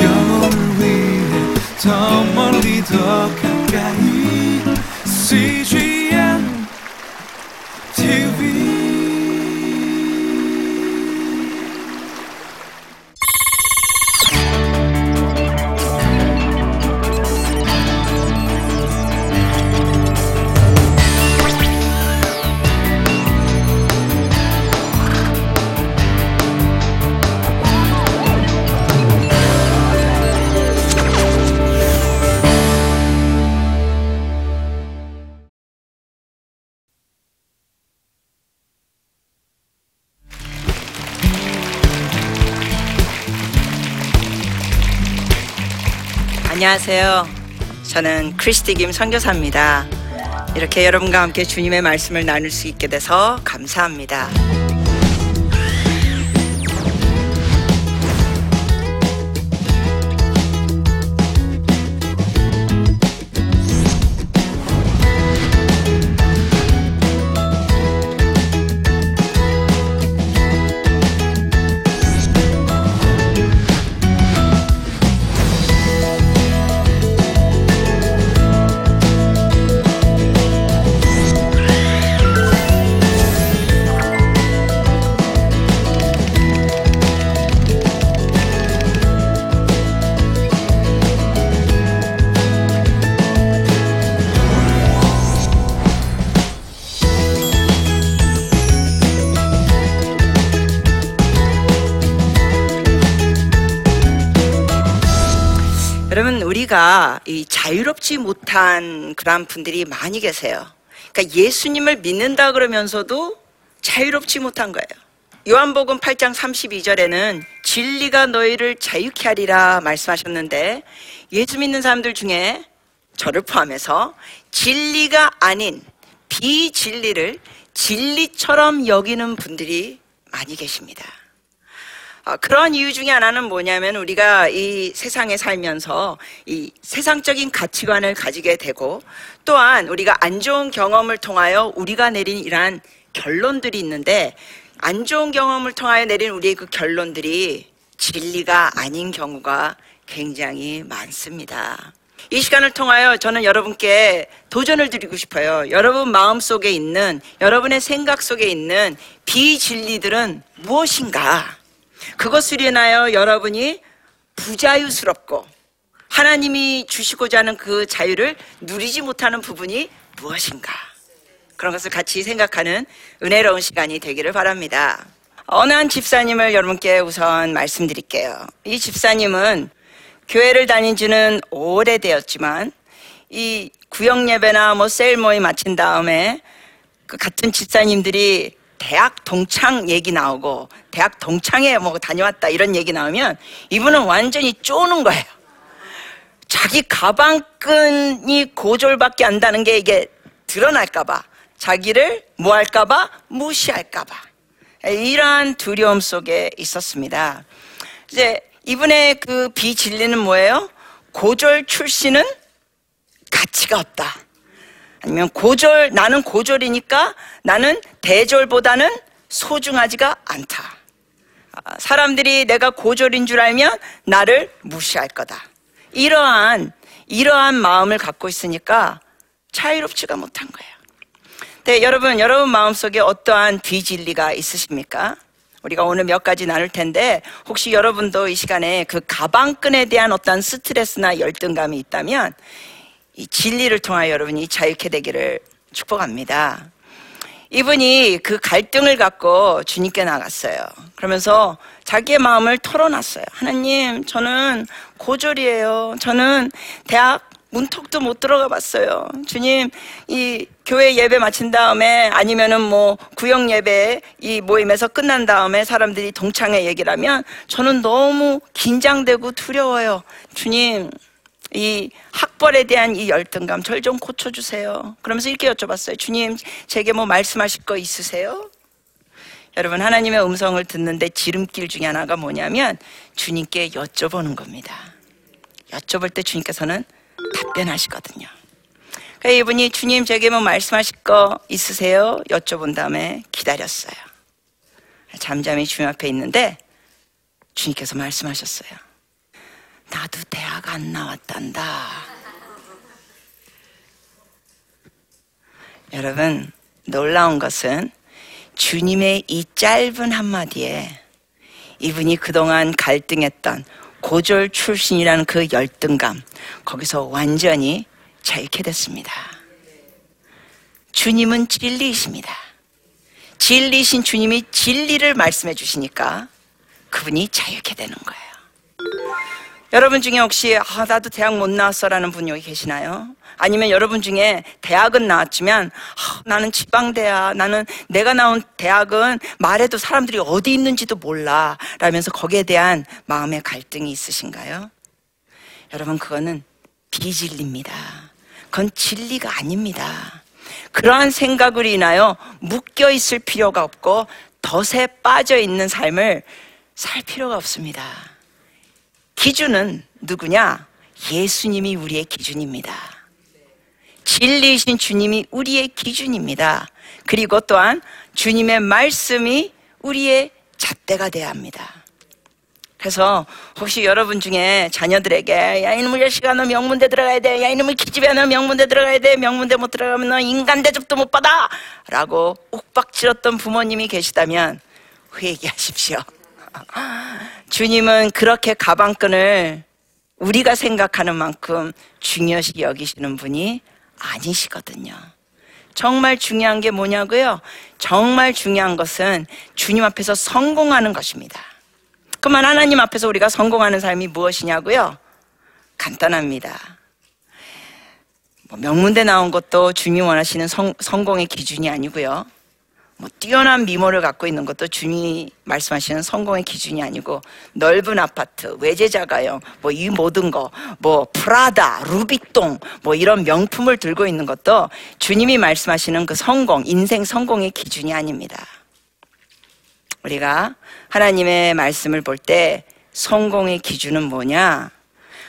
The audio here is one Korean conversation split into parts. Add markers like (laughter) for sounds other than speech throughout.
영혼을 위해 더 멀리 더 가 안녕하세요. 저는 크리스티 김 선교사입니다. 이렇게 여러분과 함께 주님의 말씀을 나눌 수 있게 돼서 감사합니다. 우리가 이 자유롭지 못한 그런 분들이 많이 계세요. 그러니까 예수님을 믿는다 그러면서도 자유롭지 못한 거예요. 요한복음 8장 32절에는 진리가 너희를 자유케 하리라 말씀하셨는데 예수 믿는 사람들 중에 저를 포함해서 진리가 아닌 비진리를 진리처럼 여기는 분들이 많이 계십니다. 어, 그런 이유 중에 하나는 뭐냐면 우리가 이 세상에 살면서 이 세상적인 가치관을 가지게 되고 또한 우리가 안 좋은 경험을 통하여 우리가 내린 이러한 결론들이 있는데 안 좋은 경험을 통하여 내린 우리의 그 결론들이 진리가 아닌 경우가 굉장히 많습니다. 이 시간을 통하여 저는 여러분께 도전을 드리고 싶어요. 여러분 마음 속에 있는, 여러분의 생각 속에 있는 비진리들은 무엇인가? 그것을 인하여 여러분이 부자유스럽고 하나님이 주시고자 하는 그 자유를 누리지 못하는 부분이 무엇인가? 그런 것을 같이 생각하는 은혜로운 시간이 되기를 바랍니다. 어느 한 집사님을 여러분께 우선 말씀드릴게요. 이 집사님은 교회를 다닌 지는 오래되었지만 이 구역 예배나 뭐 세일 모임 마친 다음에 그 같은 집사님들이 대학 동창 얘기 나오고 대학 동창회 뭐 다녀왔다 이런 얘기 나오면 이분은 완전히 쪼는 거예요. 자기 가방끈이 고졸밖에 안다는 게 이게 드러날까봐 자기를 뭐 할까봐 무시할까봐 이러한 두려움 속에 있었습니다. 이제 이분의 그 비진리는 뭐예요? 고졸 출신은 가치가 없다. 아니면 고졸, 나는 고졸이니까 나는 대졸보다는 소중하지가 않다. 아, 사람들이 내가 고졸인 줄 알면 나를 무시할 거다. 이러한, 이러한 마음을 갖고 있으니까 자유롭지가 못한 거예요. 네, 여러분, 여러분 마음속에 어떠한 비진리가 있으십니까? 우리가 오늘 몇 가지 나눌 텐데 혹시 여러분도 이 시간에 그 가방끈에 대한 어떤 스트레스나 열등감이 있다면 이 진리를 통하여 여러분이 자유케 되기를 축복합니다. 이분이 그 갈등을 갖고 주님께 나갔어요. 그러면서 자기의 마음을 털어놨어요. 하나님, 저는 고졸이에요. 저는 대학 문턱도 못 들어가 봤어요. 주님, 이 교회 예배 마친 다음에 아니면은 뭐 구역 예배 이 모임에서 끝난 다음에 사람들이 동창회 얘기를 하면 저는 너무 긴장되고 두려워요. 주님, 이 학벌에 대한 이 열등감 절 좀 고쳐주세요. 그러면서 이렇게 여쭤봤어요. 주님, 제게 뭐 말씀하실 거 있으세요? 여러분, 하나님의 음성을 듣는데 지름길 중에 하나가 뭐냐면 주님께 여쭤보는 겁니다. 여쭤볼 때 주님께서는 답변하시거든요. 그러니까 이분이 주님, 제게 뭐 말씀하실 거 있으세요? 여쭤본 다음에 기다렸어요. 잠잠히 주님 앞에 있는데 주님께서 말씀하셨어요. 나도 대학 안 나왔단다. 여러분, 놀라운 것은 주님의 이 짧은 한마디에 이분이 그동안 갈등했던 고졸 출신이라는 그 열등감, 거기서 완전히 자유케 됐습니다. 주님은 진리이십니다. 진리신 주님이 진리를 말씀해 주시니까 그분이 자유케 되는 거예요. 여러분 중에 혹시 아, 나도 대학 못 나왔어라는 분 여기 계시나요? 아니면 여러분 중에 대학은 나왔지만 아, 나는 지방대야 나는 내가 나온 대학은 말해도 사람들이 어디 있는지도 몰라 라면서 거기에 대한 마음의 갈등이 있으신가요? 여러분 그거는 비진리입니다. 그건 진리가 아닙니다. 그러한 생각으로 인하여 묶여 있을 필요가 없고 덫에 빠져 있는 삶을 살 필요가 없습니다. 기준은 누구냐? 예수님이 우리의 기준입니다. 진리이신 주님이 우리의 기준입니다. 그리고 또한 주님의 말씀이 우리의 잣대가 되어야 합니다. 그래서 혹시 여러분 중에 자녀들에게 야 이놈의 자식아 너 명문대 들어가야 돼. 야 이놈의 기집애야 너 명문대 들어가야 돼. 명문대 못 들어가면 너 인간 대접도 못 받아. 라고 욱박질렀던 부모님이 계시다면 회개하십시오. 주님은 그렇게 가방끈을 우리가 생각하는 만큼 중요시 여기시는 분이 아니시거든요. 정말 중요한 게 뭐냐고요? 정말 중요한 것은 주님 앞에서 성공하는 것입니다. 그러면 하나님 앞에서 우리가 성공하는 삶이 무엇이냐고요? 간단합니다. 뭐 명문대 나온 것도 주님 원하시는 성, 성공의 기준이 아니고요. 뭐 뛰어난 미모를 갖고 있는 것도 주님이 말씀하시는 성공의 기준이 아니고 넓은 아파트, 외제자가형, 뭐이 모든 거, 뭐 프라다, 루비똥, 뭐 이런 명품을 들고 있는 것도 주님이 말씀하시는 그 성공, 인생 성공의 기준이 아닙니다. 우리가 하나님의 말씀을 볼 때 성공의 기준은 뭐냐?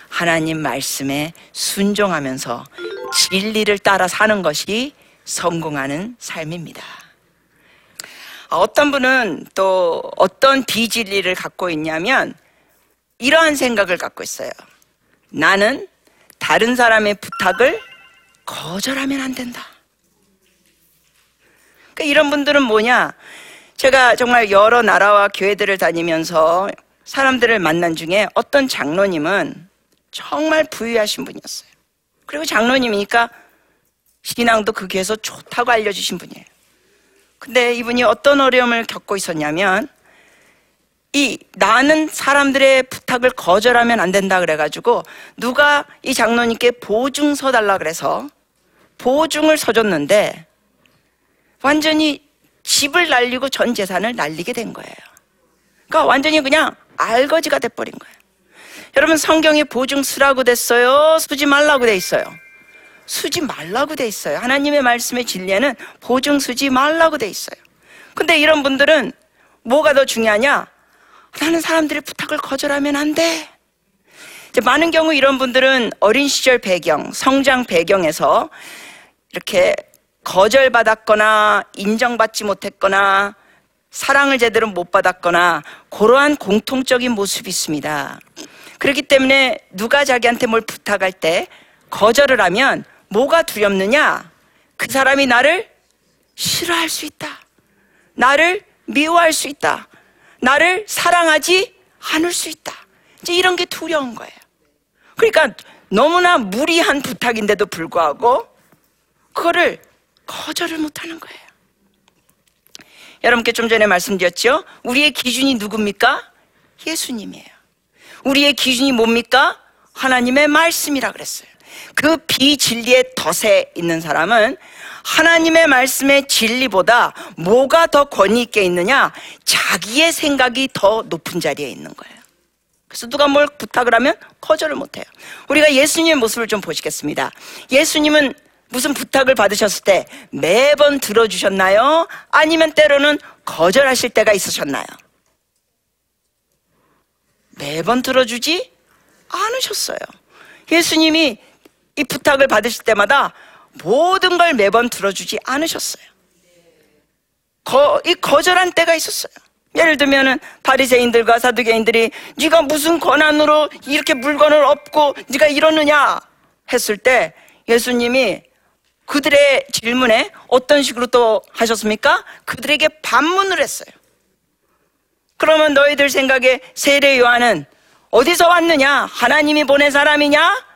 하나님 말씀에 순종하면서 진리를 따라 사는 것이 성공하는 삶입니다. 어떤 분은 또 어떤 비진리를 갖고 있냐면 이러한 생각을 갖고 있어요. 나는 다른 사람의 부탁을 거절하면 안 된다. 그러니까 이런 분들은 뭐냐? 제가 정말 여러 나라와 교회들을 다니면서 사람들을 만난 중에 어떤 장로님은 정말 부유하신 분이었어요. 그리고 장로님이니까 신앙도 그 교회에서 좋다고 알려주신 분이에요. 근데 이분이 어떤 어려움을 겪고 있었냐면 이 나는 사람들의 부탁을 거절하면 안 된다 그래가지고 누가 이 장로님께 보증 서달라 그래서 보증을 서줬는데 완전히 집을 날리고 전 재산을 날리게 된 거예요. 그러니까 완전히 그냥 알거지가 돼버린 거예요. 여러분 성경에 보증 쓰라고 됐어요? 쓰지 말라고 돼 있어요. 쓰지 말라고 돼 있어요. 하나님의 말씀의 진리에는 보증 쓰지 말라고 돼 있어요. 근데 이런 분들은 뭐가 더 중요하냐? 나는 사람들의 부탁을 거절하면 안 돼. 많은 경우 이런 분들은 어린 시절 배경, 성장 배경에서 이렇게 거절받았거나 인정받지 못했거나 사랑을 제대로 못 받았거나 그러한 공통적인 모습이 있습니다. 그렇기 때문에 누가 자기한테 뭘 부탁할 때 거절을 하면 뭐가 두렵느냐? 그 사람이 나를 싫어할 수 있다. 나를 미워할 수 있다. 나를 사랑하지 않을 수 있다. 이제 이런 게 두려운 거예요. 그러니까 너무나 무리한 부탁인데도 불구하고 그거를 거절을 못 하는 거예요. 여러분께 좀 전에 말씀드렸죠? 우리의 기준이 누굽니까? 예수님이에요. 우리의 기준이 뭡니까? 하나님의 말씀이라 그랬어요. 그 비진리의 덫에 있는 사람은 하나님의 말씀의 진리보다 뭐가 더 권위 있게 있느냐? 자기의 생각이 더 높은 자리에 있는 거예요. 그래서 누가 뭘 부탁을 하면 거절을 못 해요. 우리가 예수님의 모습을 좀 보시겠습니다. 예수님은 무슨 부탁을 받으셨을 때 매번 들어주셨나요? 아니면 때로는 거절하실 때가 있으셨나요? 매번 들어주지 않으셨어요. 예수님이 이 부탁을 받으실 때마다 모든 걸 매번 들어주지 않으셨어요. 거, 이 거절한 때가 있었어요. 예를 들면은 바리새인들과 사두개인들이 네가 무슨 권한으로 이렇게 물건을 얻고 네가 이러느냐 했을 때 예수님이 그들의 질문에 어떤 식으로 또 하셨습니까? 그들에게 반문을 했어요. 그러면 너희들 생각에 세례 요한은 어디서 왔느냐? 하나님이 보낸 사람이냐?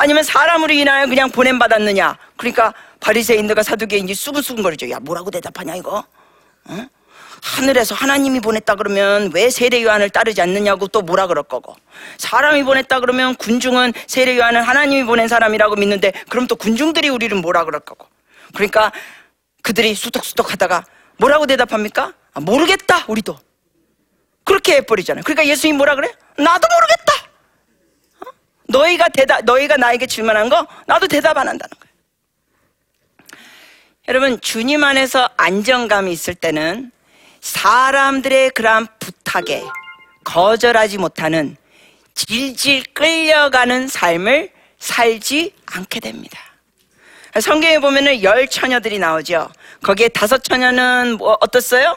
어? 아니면 사람으로 인하여 그냥 보냄 받았느냐? 그러니까 바리새인들과 사두개인이 수근수근거리죠. 야 뭐라고 대답하냐 이거? 어? 하늘에서 하나님이 보냈다 그러면 왜 세례 요한을 따르지 않느냐고 또 뭐라 그럴 거고 사람이 보냈다 그러면 군중은 세례 요한은 하나님이 보낸 사람이라고 믿는데 그럼 또 군중들이 우리를 뭐라 그럴 거고 그러니까 그들이 수덕수덕 하다가 뭐라고 대답합니까? 아, 모르겠다 우리도 그렇게 해버리잖아요 그러니까 예수님이 뭐라 그래? 나도 모르겠다 어? 너희가 대답 너희가 나에게 질문한 거 나도 대답 안 한다는 거예요 여러분 주님 안에서 안정감이 있을 때는 사람들의 그러한 부탁에 거절하지 못하는 질질 끌려가는 삶을 살지 않게 됩니다. 성경에 보면은 열 처녀들이 나오죠. 거기에 다섯 처녀는 뭐 어떻어요?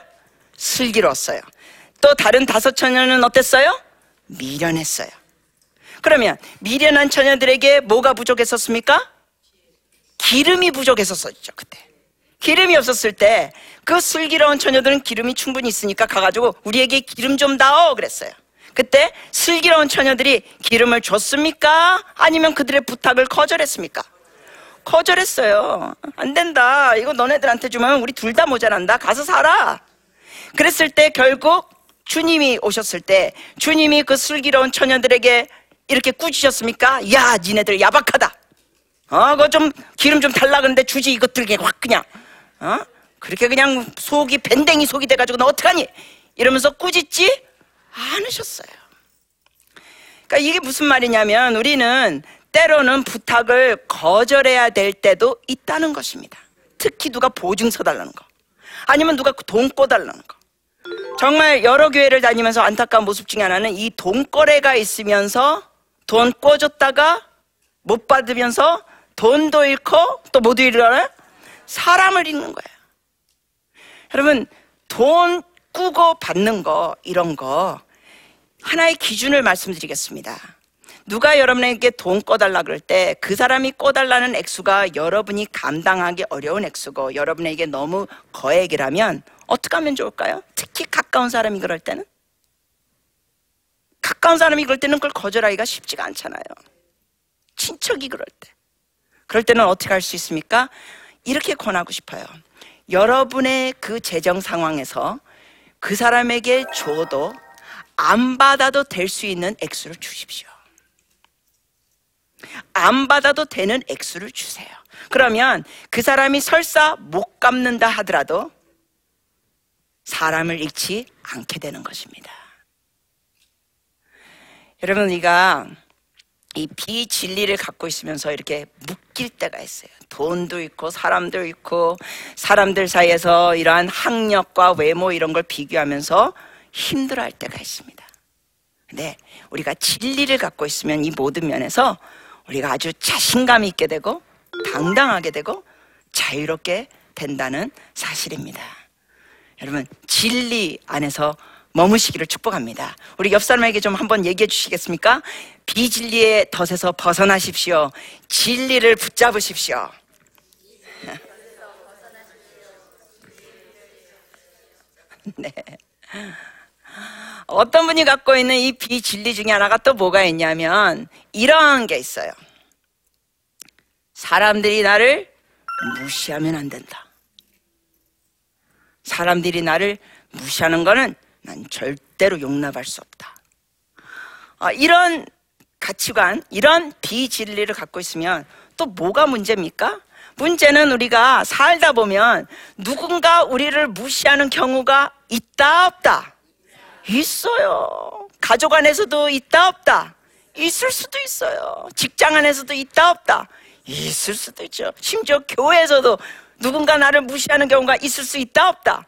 슬기로웠어요. 또 다른 다섯 처녀는 어땠어요? 미련했어요. 그러면 미련한 처녀들에게 뭐가 부족했었습니까? 기름이 부족했었죠, 그때. 기름이 없었을 때 그 슬기로운 처녀들은 기름이 충분히 있으니까 가가지고 우리에게 기름 좀 다오 그랬어요. 그때 슬기로운 처녀들이 기름을 줬습니까? 아니면 그들의 부탁을 거절했습니까? 거절했어요. 안 된다. 이거 너네들한테 주면 우리 둘 다 모자란다. 가서 살아. 그랬을 때 결국 주님이 오셨을 때 주님이 그 슬기로운 처녀들에게 이렇게 꾸짖으셨습니까? 야, 니네들 야박하다. 어, 그거 좀 기름 좀 달라 그러는데 주지 이것들게 확 그냥. 어? 그렇게 그냥 속이 밴댕이 속이 돼가지고 너 어떡하니? 이러면서 꾸짖지 않으셨어요. 그러니까 이게 무슨 말이냐면 우리는 때로는 부탁을 거절해야 될 때도 있다는 것입니다. 특히 누가 보증서 달라는 거. 아니면 누가 돈 꿔 달라는 거. 정말 여러 교회를 다니면서 안타까운 모습 중에 하나는 이 돈거래가 있으면서 돈 꿔줬다가 못 받으면서 돈도 잃고 또 모두 잃어요? 사람을 잃는 거예요. 여러분, 돈 꾸고 받는 거, 이런 거, 하나의 기준을 말씀드리겠습니다. 누가 여러분에게 돈 꺼달라 그럴 때 그 사람이 꺼달라는 액수가 여러분이 감당하기 어려운 액수고 여러분에게 너무 거액이라면 어떻게 하면 좋을까요? 특히 가까운 사람이 그럴 때는? 가까운 사람이 그럴 때는 그걸 거절하기가 쉽지가 않잖아요. 친척이 그럴 때. 그럴 때는 어떻게 할 수 있습니까? 이렇게 권하고 싶어요. 여러분의 그 재정 상황에서 그 사람에게 줘도 안 받아도 될 수 있는 액수를 주십시오. 안 받아도 되는 액수를 주세요. 그러면 그 사람이 설사 못 갚는다 하더라도 사람을 잃지 않게 되는 것입니다. 여러분, 우리가 이 비진리를 갖고 있으면서 이렇게 묶일 때가 있어요. 돈도 있고 사람도 있고 사람들 사이에서 이러한 학력과 외모 이런 걸 비교하면서 힘들어할 때가 있습니다. 근데 우리가 진리를 갖고 있으면 이 모든 면에서 우리가 아주 자신감 있게 되고 당당하게 되고 자유롭게 된다는 사실입니다. 여러분 진리 안에서 머무시기를 축복합니다. 우리 옆 사람에게 좀 한번 얘기해 주시겠습니까? 비진리의 덫에서 벗어나십시오. 진리를 붙잡으십시오. (laughs) 네. 어떤 분이 갖고 있는 이 비진리 중에 하나가 또 뭐가 있냐면 이러한 게 있어요. 사람들이 나를 무시하면 안 된다. 사람들이 나를 무시하는 거는 난 절대로 용납할 수 없다. 아, 이런 가치관, 이런 비진리를 갖고 있으면 또 뭐가 문제입니까? 문제는 우리가 살다 보면 누군가 우리를 무시하는 경우가 있다 없다. 있어요. 가족 안에서도 있다 없다. 있을 수도 있어요. 직장 안에서도 있다 없다. 있을 수도 있죠. 심지어 교회에서도 누군가 나를 무시하는 경우가 있을 수 있다 없다.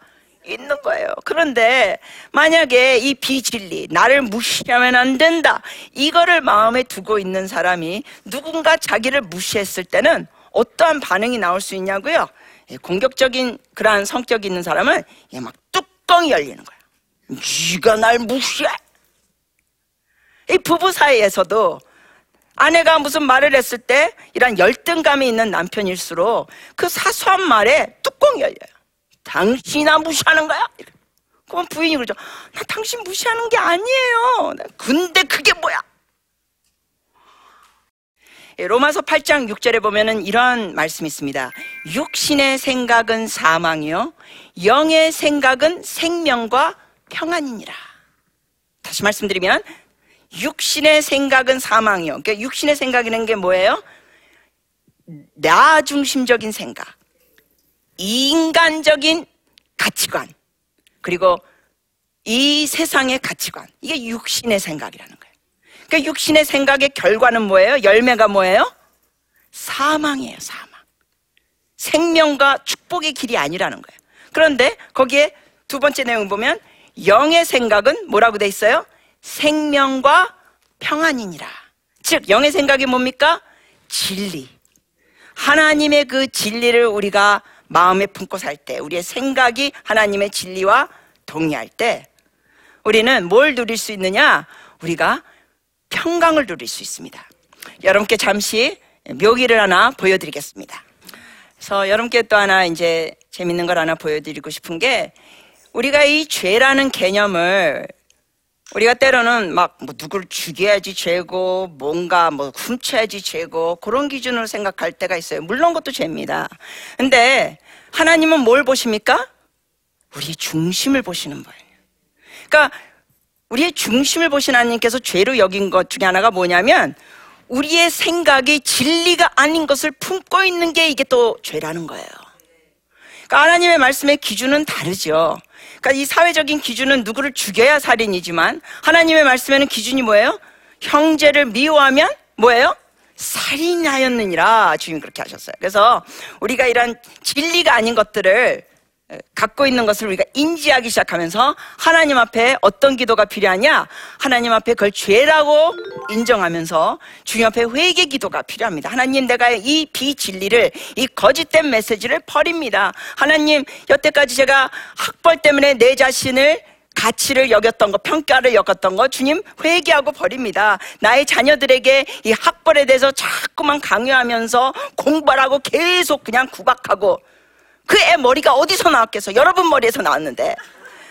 있는 거예요. 그런데 만약에 이 비진리, 나를 무시하면 안 된다. 이거를 마음에 두고 있는 사람이 누군가 자기를 무시했을 때는 어떠한 반응이 나올 수 있냐고요? 예, 공격적인 그러한 성격이 있는 사람은 막뚝 뚜껑이 열리는 거야. 네가 날 무시해. 이 부부 사이에서도 아내가 무슨 말을 했을 때 이런 열등감이 있는 남편일수록 그 사소한 말에 뚜껑이 열려요. 당신이나 무시하는 거야? 그러면 부인이 그러죠. 나 당신 무시하는 게 아니에요. 근데 그게 뭐야? 예, 로마서 8장 6절에 보면은 이러한 말씀이 있습니다. 육신의 생각은 사망이요. 영의 생각은 생명과 평안이니라. 다시 말씀드리면 육신의 생각은 사망이요. 그러니까 육신의 생각이라는 게 뭐예요? 나 중심적인 생각, 인간적인 가치관, 그리고 이 세상의 가치관. 이게 육신의 생각이라는 거예요. 그러니까 육신의 생각의 결과는 뭐예요? 열매가 뭐예요? 사망이에요, 사망. 생명과 축복의 길이 아니라는 거예요. 그런데 거기에 두 번째 내용 보면 영의 생각은 뭐라고 돼 있어요? 생명과 평안이니라. 즉, 영의 생각이 뭡니까? 진리. 하나님의 그 진리를 우리가 마음에 품고 살 때, 우리의 생각이 하나님의 진리와 동의할 때, 우리는 뭘 누릴 수 있느냐? 우리가 평강을 누릴 수 있습니다. 여러분께 잠시 묘기를 하나 보여드리겠습니다. 그래서 여러분께 또 하나 이제 재밌는 걸 하나 보여드리고 싶은 게 우리가 이 죄라는 개념을 우리가 때로는 막 뭐 누구를 죽여야지 죄고 뭔가 뭐 훔쳐야지 죄고 그런 기준으로 생각할 때가 있어요. 물론 그것도 죄입니다. 근데 하나님은 뭘 보십니까? 우리의 중심을 보시는 거예요. 그러니까 우리의 중심을 보신 하나님께서 죄로 여긴 것 중에 하나가 뭐냐면 우리의 생각이 진리가 아닌 것을 품고 있는 게 이게 또 죄라는 거예요. 그러니까 하나님의 말씀의 기준은 다르죠. 그러니까 이 사회적인 기준은 누구를 죽여야 살인이지만 하나님의 말씀에는 기준이 뭐예요? 형제를 미워하면 뭐예요? 살인하였느니라 주님 그렇게 하셨어요. 그래서 우리가 이런 진리가 아닌 것들을 갖고 있는 것을 우리가 인지하기 시작하면서 하나님 앞에 어떤 기도가 필요하냐? 하나님 앞에 그걸 죄라고 인정하면서 주님 앞에 회개 기도가 필요합니다. 하나님 내가 이 비진리를 이 거짓된 메시지를 버립니다. 하나님 여태까지 제가 학벌 때문에 내 자신을 가치를 여겼던 거, 평가를 여겼던 거, 주님 회개하고 버립니다. 나의 자녀들에게 이 학벌에 대해서 자꾸만 강요하면서 공부하라고 계속 그냥 구박하고 그 애 머리가 어디서 나왔겠어? 여러분 머리에서 나왔는데.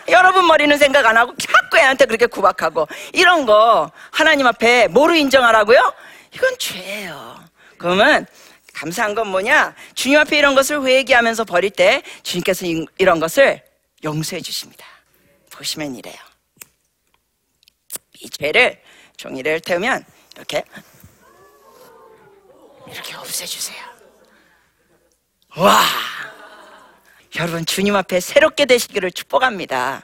여러분 머리는 생각 안 하고 자꾸 애한테 그렇게 구박하고 이런 거 하나님 앞에 뭐로 인정하라고요? 이건 죄예요. 그러면 감사한 건 뭐냐? 주님 앞에 이런 것을 회개하면서 버릴 때 주님께서 이- 이런 것을 용서해 주십니다. 보시면 이래요. 이 죄를 종이를 태우면 이렇게 이렇게 없애주세요. 와! 여러분 주님 앞에 새롭게 되시기를 축복합니다.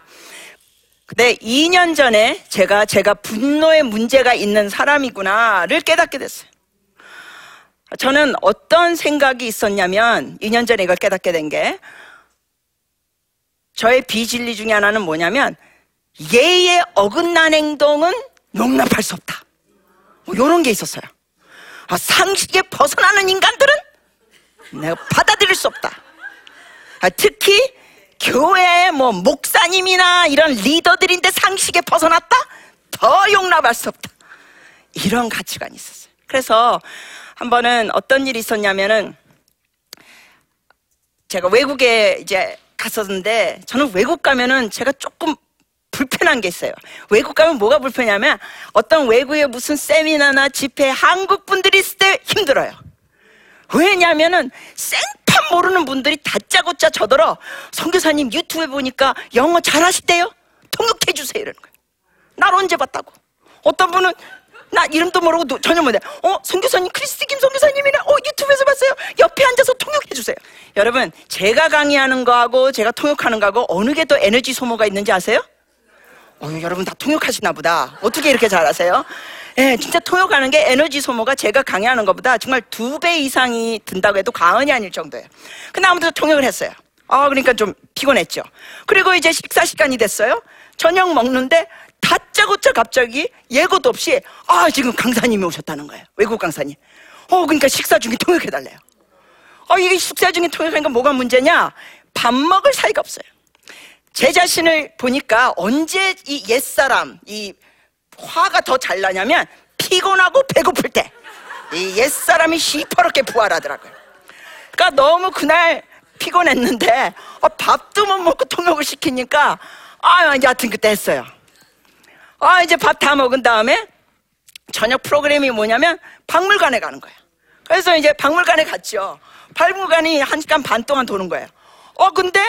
근데 2년 전에 제가 제가 분노에 문제가 있는 사람이구나를 깨닫게 됐어요. 저는 어떤 생각이 있었냐면 2년 전에 이걸 깨닫게 된 게 저의 비진리 중에 하나는 뭐냐면 예의 어긋난 행동은 용납할 수 없다. 뭐 이런 게 있었어요. 아, 상식에 벗어나는 인간들은 내가 받아들일 수 없다. 아, 특히 교회 뭐 목사님이나 이런 리더들인데 상식에 벗어났다? 더 용납할 수 없다. 이런 가치관이 있었어요. 그래서 한 번은 어떤 일이 있었냐면은 제가 외국에 이제 갔었는데 저는 외국 가면은 제가 조금 불편한 게 있어요. 외국 가면 뭐가 불편하냐면 어떤 외국의 무슨 세미나나 집회 한국 분들이 있을 때 힘들어요. 왜냐면은 생 판 모르는 분들이 다짜고짜 저더러 선교사님 유튜브에 보니까 영어 잘하시대요. 통역해 주세요 이러는 거예요. 날 언제 봤다고? 어떤 분은 나 이름도 모르고 노- 전혀 모르 어 선교사님 크리스티 김 선교사님이네. 어 유튜브에서 봤어요. 옆에 앉아서 통역해 주세요. 여러분 제가 강의하는 거하고 제가 통역하는 거하고 어느 게 더 에너지 소모가 있는지 아세요? 어, 여러분 다 통역하시나 보다. 어떻게 이렇게 잘하세요? 예, 진짜 통역하는 게 에너지 소모가 제가 강의하는 것보다 정말 두 배 이상이 든다고 해도 과언이 아닐 정도예요. 근데 아무튼 통역을 했어요. 아, 그러니까 좀 피곤했죠. 그리고 이제 식사 시간이 됐어요. 저녁 먹는데 다짜고짜 갑자기 예고도 없이 아, 지금 강사님이 오셨다는 거예요. 외국 강사님. 어, 그러니까 식사 중에 통역해 달래요. 어, 이게 식사 중에 통역하니까 뭐가 문제냐? 밥 먹을 사이가 없어요. 제 자신을 보니까 언제 이 옛사람, 이 화가 더 잘 나냐면 피곤하고 배고플 때. 이 옛사람이 시퍼렇게 부활하더라고요. 그러니까 너무 그날 피곤했는데 어, 밥도 못 먹고 통역을 시키니까 아, 여하튼 그때 했어요. 아, 이제 밥 다 먹은 다음에 저녁 프로그램이 뭐냐면 박물관에 가는 거예요. 그래서 이제 박물관에 갔죠. 박물관이 한 시간 반 동안 도는 거예요. 어, 근데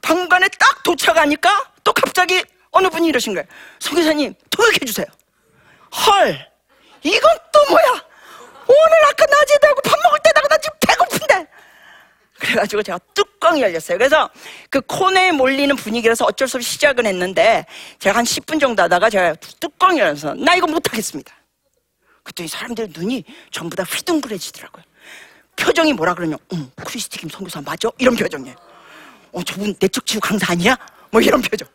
박물관에 딱 도착하니까 또 갑자기 어느 분이 이러신 거예요. 성교사님, 통역해 주세요. 헐, 이건 또 뭐야? 오늘 아까 낮에도 하고 밥 먹을 때다가 나 지금 배고픈데. 그래가지고 제가 뚜껑이 열렸어요. 그래서 그 코너에 몰리는 분위기라서 어쩔 수 없이 시작은 했는데 제가 한 10분 정도 하다가 제가 뚜껑이 열려서 나 이거 못하겠습니다. 그랬더니 사람들 눈이 전부 다 휘둥그레지더라고요. 표정이 뭐라 그러냐? 응, 크리스티 김 선교사 맞아? 이런 표정이에요. 어, 저분 내적 치유 강사 아니야? 뭐 이런 표정.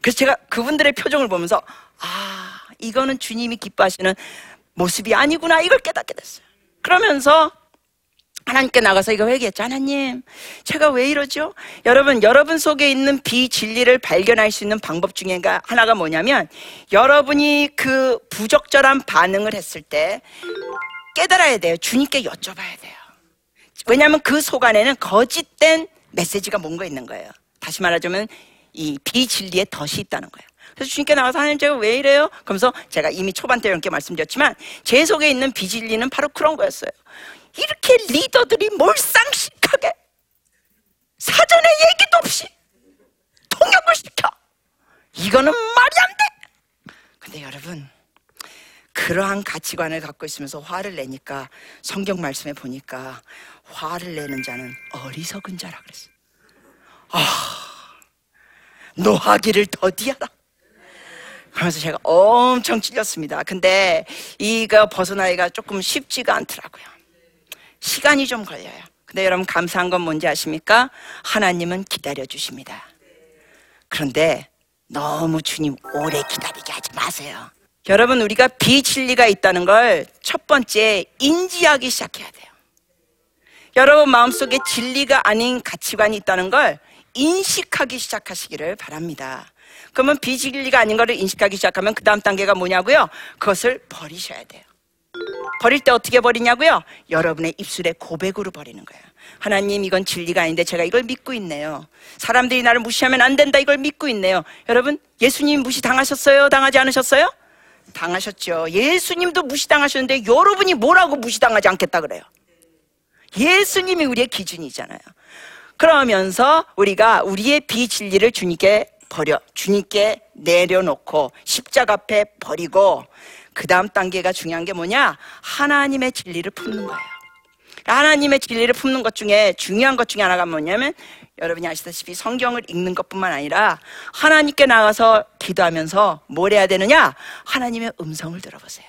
그래서 제가 그분들의 표정을 보면서 아, 이거는 주님이 기뻐하시는 모습이 아니구나 이걸 깨닫게 됐어요. 그러면서 하나님께 나가서 이거 회개했죠. 하나님, 제가 왜 이러죠? 여러분, 여러분 속에 있는 비진리를 발견할 수 있는 방법 중에 하나가 뭐냐면, 여러분이 그 부적절한 반응을 했을 때 깨달아야 돼요. 주님께 여쭤봐야 돼요. 왜냐하면 그 속 안에는 거짓된 메시지가 뭔가 있는 거예요. 다시 말하자면, 이 비진리의 덫이 있다는 거예요. 그래서 주님께 나가서 하나님 제가 왜 이래요? 그러면서 제가 이미 초반 때 이렇게 말씀드렸지만 제 속에 있는 비진리는 바로 그런 거였어요. 이렇게 리더들이 몰상식하게 사전에 얘기도 없이 통역을 시켜. 이거는 말이 안 돼. 근데 여러분, 그러한 가치관을 갖고 있으면서 화를 내니까 성경 말씀에 보니까 화를 내는 자는 어리석은 자라 그랬어. 아, 노하기를 더디하라. 그러면서 제가 엄청 찔렸습니다. 근데 이거 벗어나기가 조금 쉽지가 않더라고요. 시간이 좀 걸려요. 근데 여러분 감사한 건 뭔지 아십니까? 하나님은 기다려 주십니다. 그런데 너무 주님 오래 기다리게 하지 마세요. 여러분 우리가 비진리가 있다는 걸 첫 번째 인지하기 시작해야 돼요. 여러분 마음속에 진리가 아닌 가치관이 있다는 걸 인식하기 시작하시기를 바랍니다. 그러면 비진리가 아닌 것을 인식하기 시작하면 그 다음 단계가 뭐냐고요? 그것을 버리셔야 돼요. 버릴 때 어떻게 버리냐고요? 여러분의 입술에 고백으로 버리는 거예요. 하나님 이건 진리가 아닌데 제가 이걸 믿고 있네요. 사람들이 나를 무시하면 안 된다 이걸 믿고 있네요. 여러분 예수님 무시 당하셨어요? 당하지 않으셨어요? 당하셨죠. 예수님도 무시당하셨는데 여러분이 뭐라고 무시당하지 않겠다 그래요? 예수님이 우리의 기준이잖아요. 그러면서 우리가 우리의 비진리를 주님께 버려 주님께 내려놓고 십자가 앞에 버리고 그 다음 단계가 중요한 게 뭐냐? 하나님의 진리를 품는 거예요. 하나님의 진리를 품는 것 중에 중요한 것 중에 하나가 뭐냐면 여러분이 아시다시피 성경을 읽는 것뿐만 아니라 하나님께 나가서 기도하면서 뭘 해야 되느냐? 하나님의 음성을 들어보세요.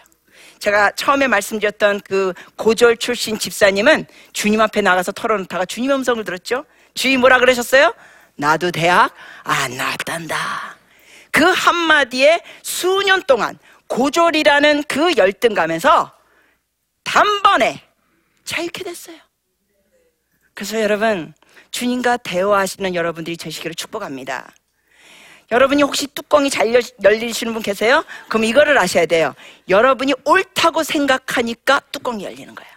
제가 처음에 말씀드렸던 그 고졸 출신 집사님은 주님 앞에 나가서 털어놓다가 주님의 음성을 들었죠. 주님 뭐라 그러셨어요? 나도 대학 안 나왔단다. 그 한마디에 수년 동안 고졸이라는 그 열등감에서 단번에 자유케 됐어요. 그래서 여러분, 주님과 대화하시는 여러분들이 되시기를 축복합니다. 여러분이 혹시 뚜껑이 잘 열리시는 분 계세요? 그럼 이거를 아셔야 돼요. 여러분이 옳다고 생각하니까 뚜껑이 열리는 거예요.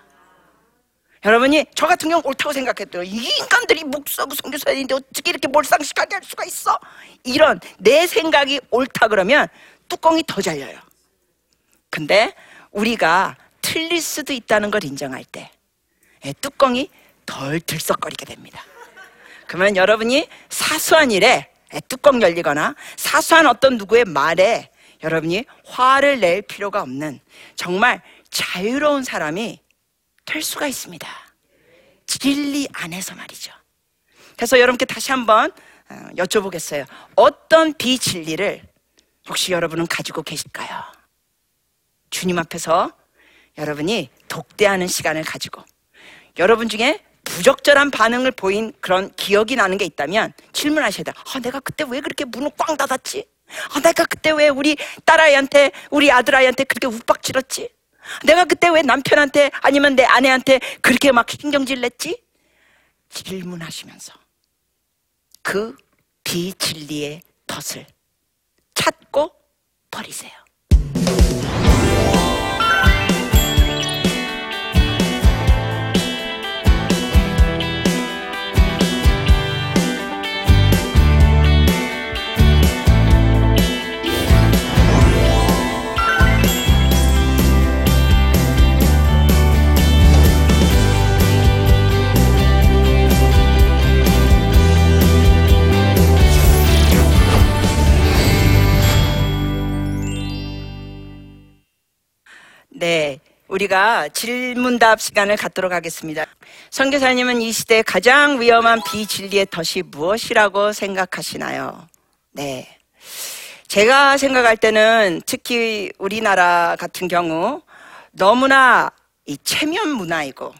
여러분이 저 같은 경우 옳다고 생각했대요. 이 인간들이 목사고 선교사인데 어떻게 이렇게 몰상식하게 할 수가 있어? 이런 내 생각이 옳다 그러면 뚜껑이 더 잘려요. 근데 우리가 틀릴 수도 있다는 걸 인정할 때 예, 뚜껑이 덜 들썩거리게 됩니다. 그러면 여러분이 사소한 일에 예, 뚜껑 열리거나 사소한 어떤 누구의 말에 여러분이 화를 낼 필요가 없는 정말 자유로운 사람이 될 수가 있습니다. 진리 안에서 말이죠. 그래서 여러분께 다시 한번 어, 여쭤보겠어요. 어떤 비진리를 혹시 여러분은 가지고 계실까요? 주님 앞에서 여러분이 독대하는 시간을 가지고 여러분 중에 부적절한 반응을 보인 그런 기억이 나는 게 있다면 질문하셔야 돼요. 아, 내가 그때 왜 그렇게 문을 꽝 닫았지? 아, 내가 그때 왜 우리 딸아이한테, 우리 아들아이한테 그렇게 욱박질렀지? 내가 그때 왜 남편한테 아니면 내 아내한테 그렇게 막 신경질 냈지? 질문하시면서 그 비진리의 덫을 찾고 버리세요. 네. 우리가 질문답 시간을 갖도록 하겠습니다. 선교사님은 이 시대 가장 위험한 비진리의 덫이 무엇이라고 생각하시나요? 네. 제가 생각할 때는 특히 우리나라 같은 경우 너무나 이 체면 문화이고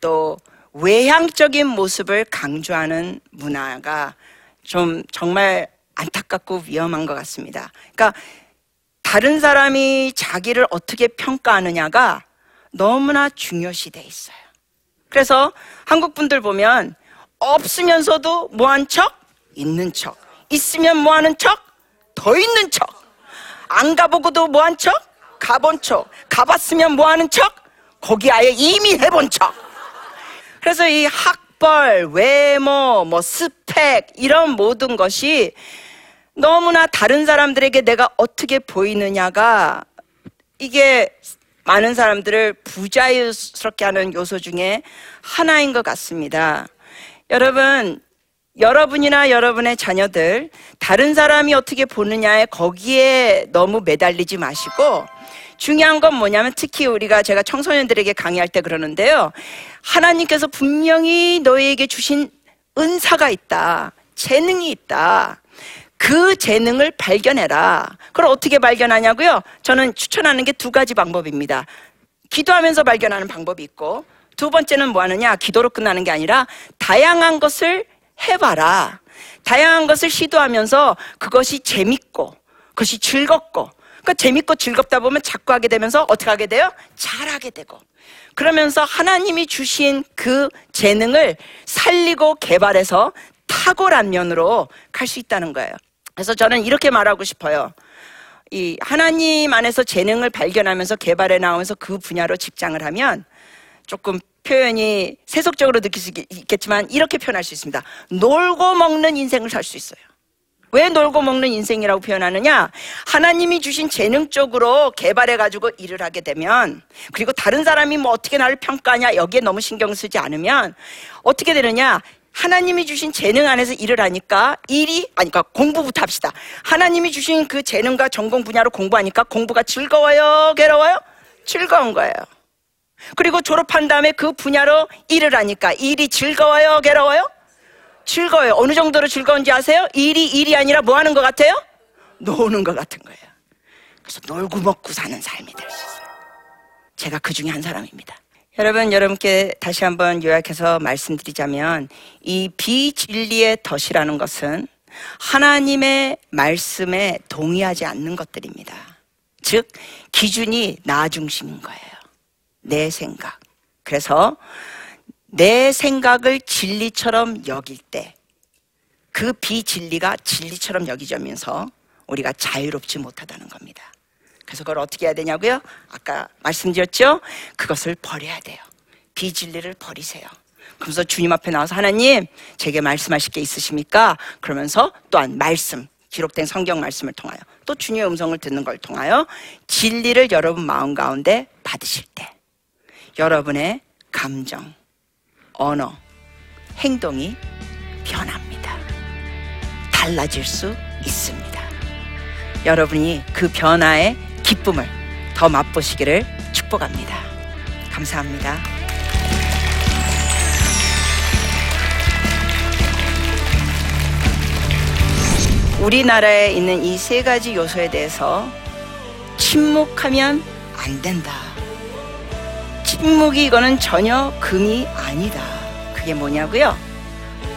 또 외향적인 모습을 강조하는 문화가 좀 정말 안타깝고 위험한 것 같습니다. 그러니까 다른 사람이 자기를 어떻게 평가하느냐가 너무나 중요시 돼 있어요. 그래서 한국 분들 보면 없으면서도 뭐한 척? 있는 척. 있으면 뭐 하는 척? 더 있는 척. 안 가보고도 뭐한 척? 가본 척. 가봤으면 뭐 하는 척? 거기 아예 이미 해본 척. 그래서 이 학벌, 외모, 뭐 스펙, 이런 모든 것이 너무나 다른 사람들에게 내가 어떻게 보이느냐가 이게 많은 사람들을 부자유스럽게 하는 요소 중에 하나인 것 같습니다. 여러분, 여러분이나 여러분의 자녀들, 다른 사람이 어떻게 보느냐에 거기에 너무 매달리지 마시고, 중요한 건 뭐냐면 특히 우리가 제가 청소년들에게 강의할 때 그러는데요. 하나님께서 분명히 너희에게 주신 은사가 있다. 재능이 있다. 그 재능을 발견해라. 그걸 어떻게 발견하냐고요? 저는 추천하는 게 두 가지 방법입니다. 기도하면서 발견하는 방법이 있고, 두 번째는 뭐 하느냐? 기도로 끝나는 게 아니라 다양한 것을 해봐라. 다양한 것을 시도하면서 그것이 재밌고, 그것이 즐겁고, 그 재밌고 즐겁다 보면 자꾸 하게 되면서 어떻게 하게 돼요? 잘하게 되고. 그러면서 하나님이 주신 그 재능을 살리고 개발해서 탁월한 면으로 갈 수 있다는 거예요. 그래서 저는 이렇게 말하고 싶어요. 이 하나님 안에서 재능을 발견하면서 개발해 나오면서 그 분야로 직장을 하면 조금 표현이 세속적으로 느낄 수 있겠지만 이렇게 표현할 수 있습니다. 놀고 먹는 인생을 살 수 있어요. 왜 놀고 먹는 인생이라고 표현하느냐? 하나님이 주신 재능 쪽으로 개발해가지고 일을 하게 되면, 그리고 다른 사람이 뭐 어떻게 나를 평가하냐, 여기에 너무 신경 쓰지 않으면, 어떻게 되느냐? 하나님이 주신 재능 안에서 일을 하니까 일이 아니 그러니까 공부부터 합시다. 하나님이 주신 그 재능과 전공 분야로 공부하니까 공부가 즐거워요, 괴로워요? 즐거운 거예요. 그리고 졸업한 다음에 그 분야로 일을 하니까 일이 즐거워요, 괴로워요? 즐거워요. 어느 정도로 즐거운지 아세요? 일이 일이 아니라 뭐 하는 것 같아요? 노는 것 같은 거예요. 그래서 놀고 먹고 사는 삶이 될 수 있어요. 제가 그 중에 한 사람입니다. 여러분, 여러분께 다시 한번 요약해서 말씀드리자면 이 비진리의 덫이라는 것은 하나님의 말씀에 동의하지 않는 것들입니다. 즉, 기준이 나 중심인 거예요. 내 생각. 그래서 내 생각을 진리처럼 여길 때 그 비진리가 진리처럼 여기자면서 우리가 자유롭지 못하다는 겁니다. 그래서 그걸 어떻게 해야 되냐고요? 아까 말씀드렸죠? 그것을 버려야 돼요. 비진리를 버리세요. 그러면서 주님 앞에 나와서 하나님, 제게 말씀하실 게 있으십니까? 그러면서 또한 말씀, 기록된 성경 말씀을 통하여 또 주님의 음성을 듣는 걸 통하여 진리를 여러분 마음 가운데 받으실 때 여러분의 감정, 언어, 행동이 변합니다. 달라질 수 있습니다. 여러분이 그 변화의 기쁨을 더 맛보시기를 축복합니다. 감사합니다. 우리나라에 있는 이 세 가지 요소에 대해서 침묵하면 안 된다. 침묵이 이거는 전혀 금이 아니다. 그게 뭐냐고요?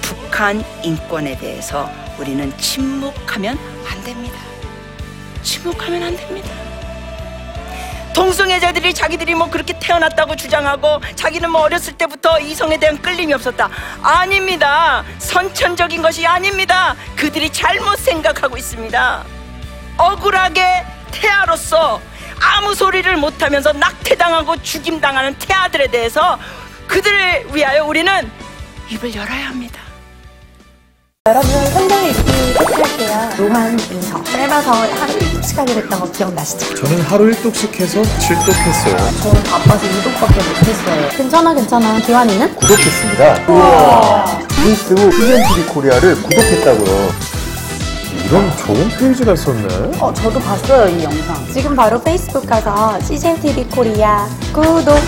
북한 인권에 대해서 우리는 침묵하면 안 됩니다. 침묵하면 안 됩니다. 동성애자들이 자기들이 뭐 그렇게 태어났다고 주장하고 자기는 뭐 어렸을 때부터 이성에 대한 끌림이 없었다. 아닙니다. 선천적인 것이 아닙니다. 그들이 잘못 생각하고 있습니다. 억울하게 태아로서 아무 소리를 못하면서 낙태당하고 죽임당하는 태아들에 대해서 그들을 위하여 우리는 입을 열어야 합니다. 여러분 성경 읽기 테스트할게요. 요한일서 짧아서 하루 1독씩 하게 됐던 거 기억나시죠? 저는 하루 1독씩 해서 7독했어요. 저는 바빠서 2독밖에 못했어요. 괜찮아 괜찮아. 기환이는? 구독했습니다. 우와. 페이스북 CNTV 코리아를 구독했다고요. 이런 좋은 페이지가 있었네. 어 저도 봤어요 이 영상. 지금 바로 페이스북 가서 CJTV 코리아 구독.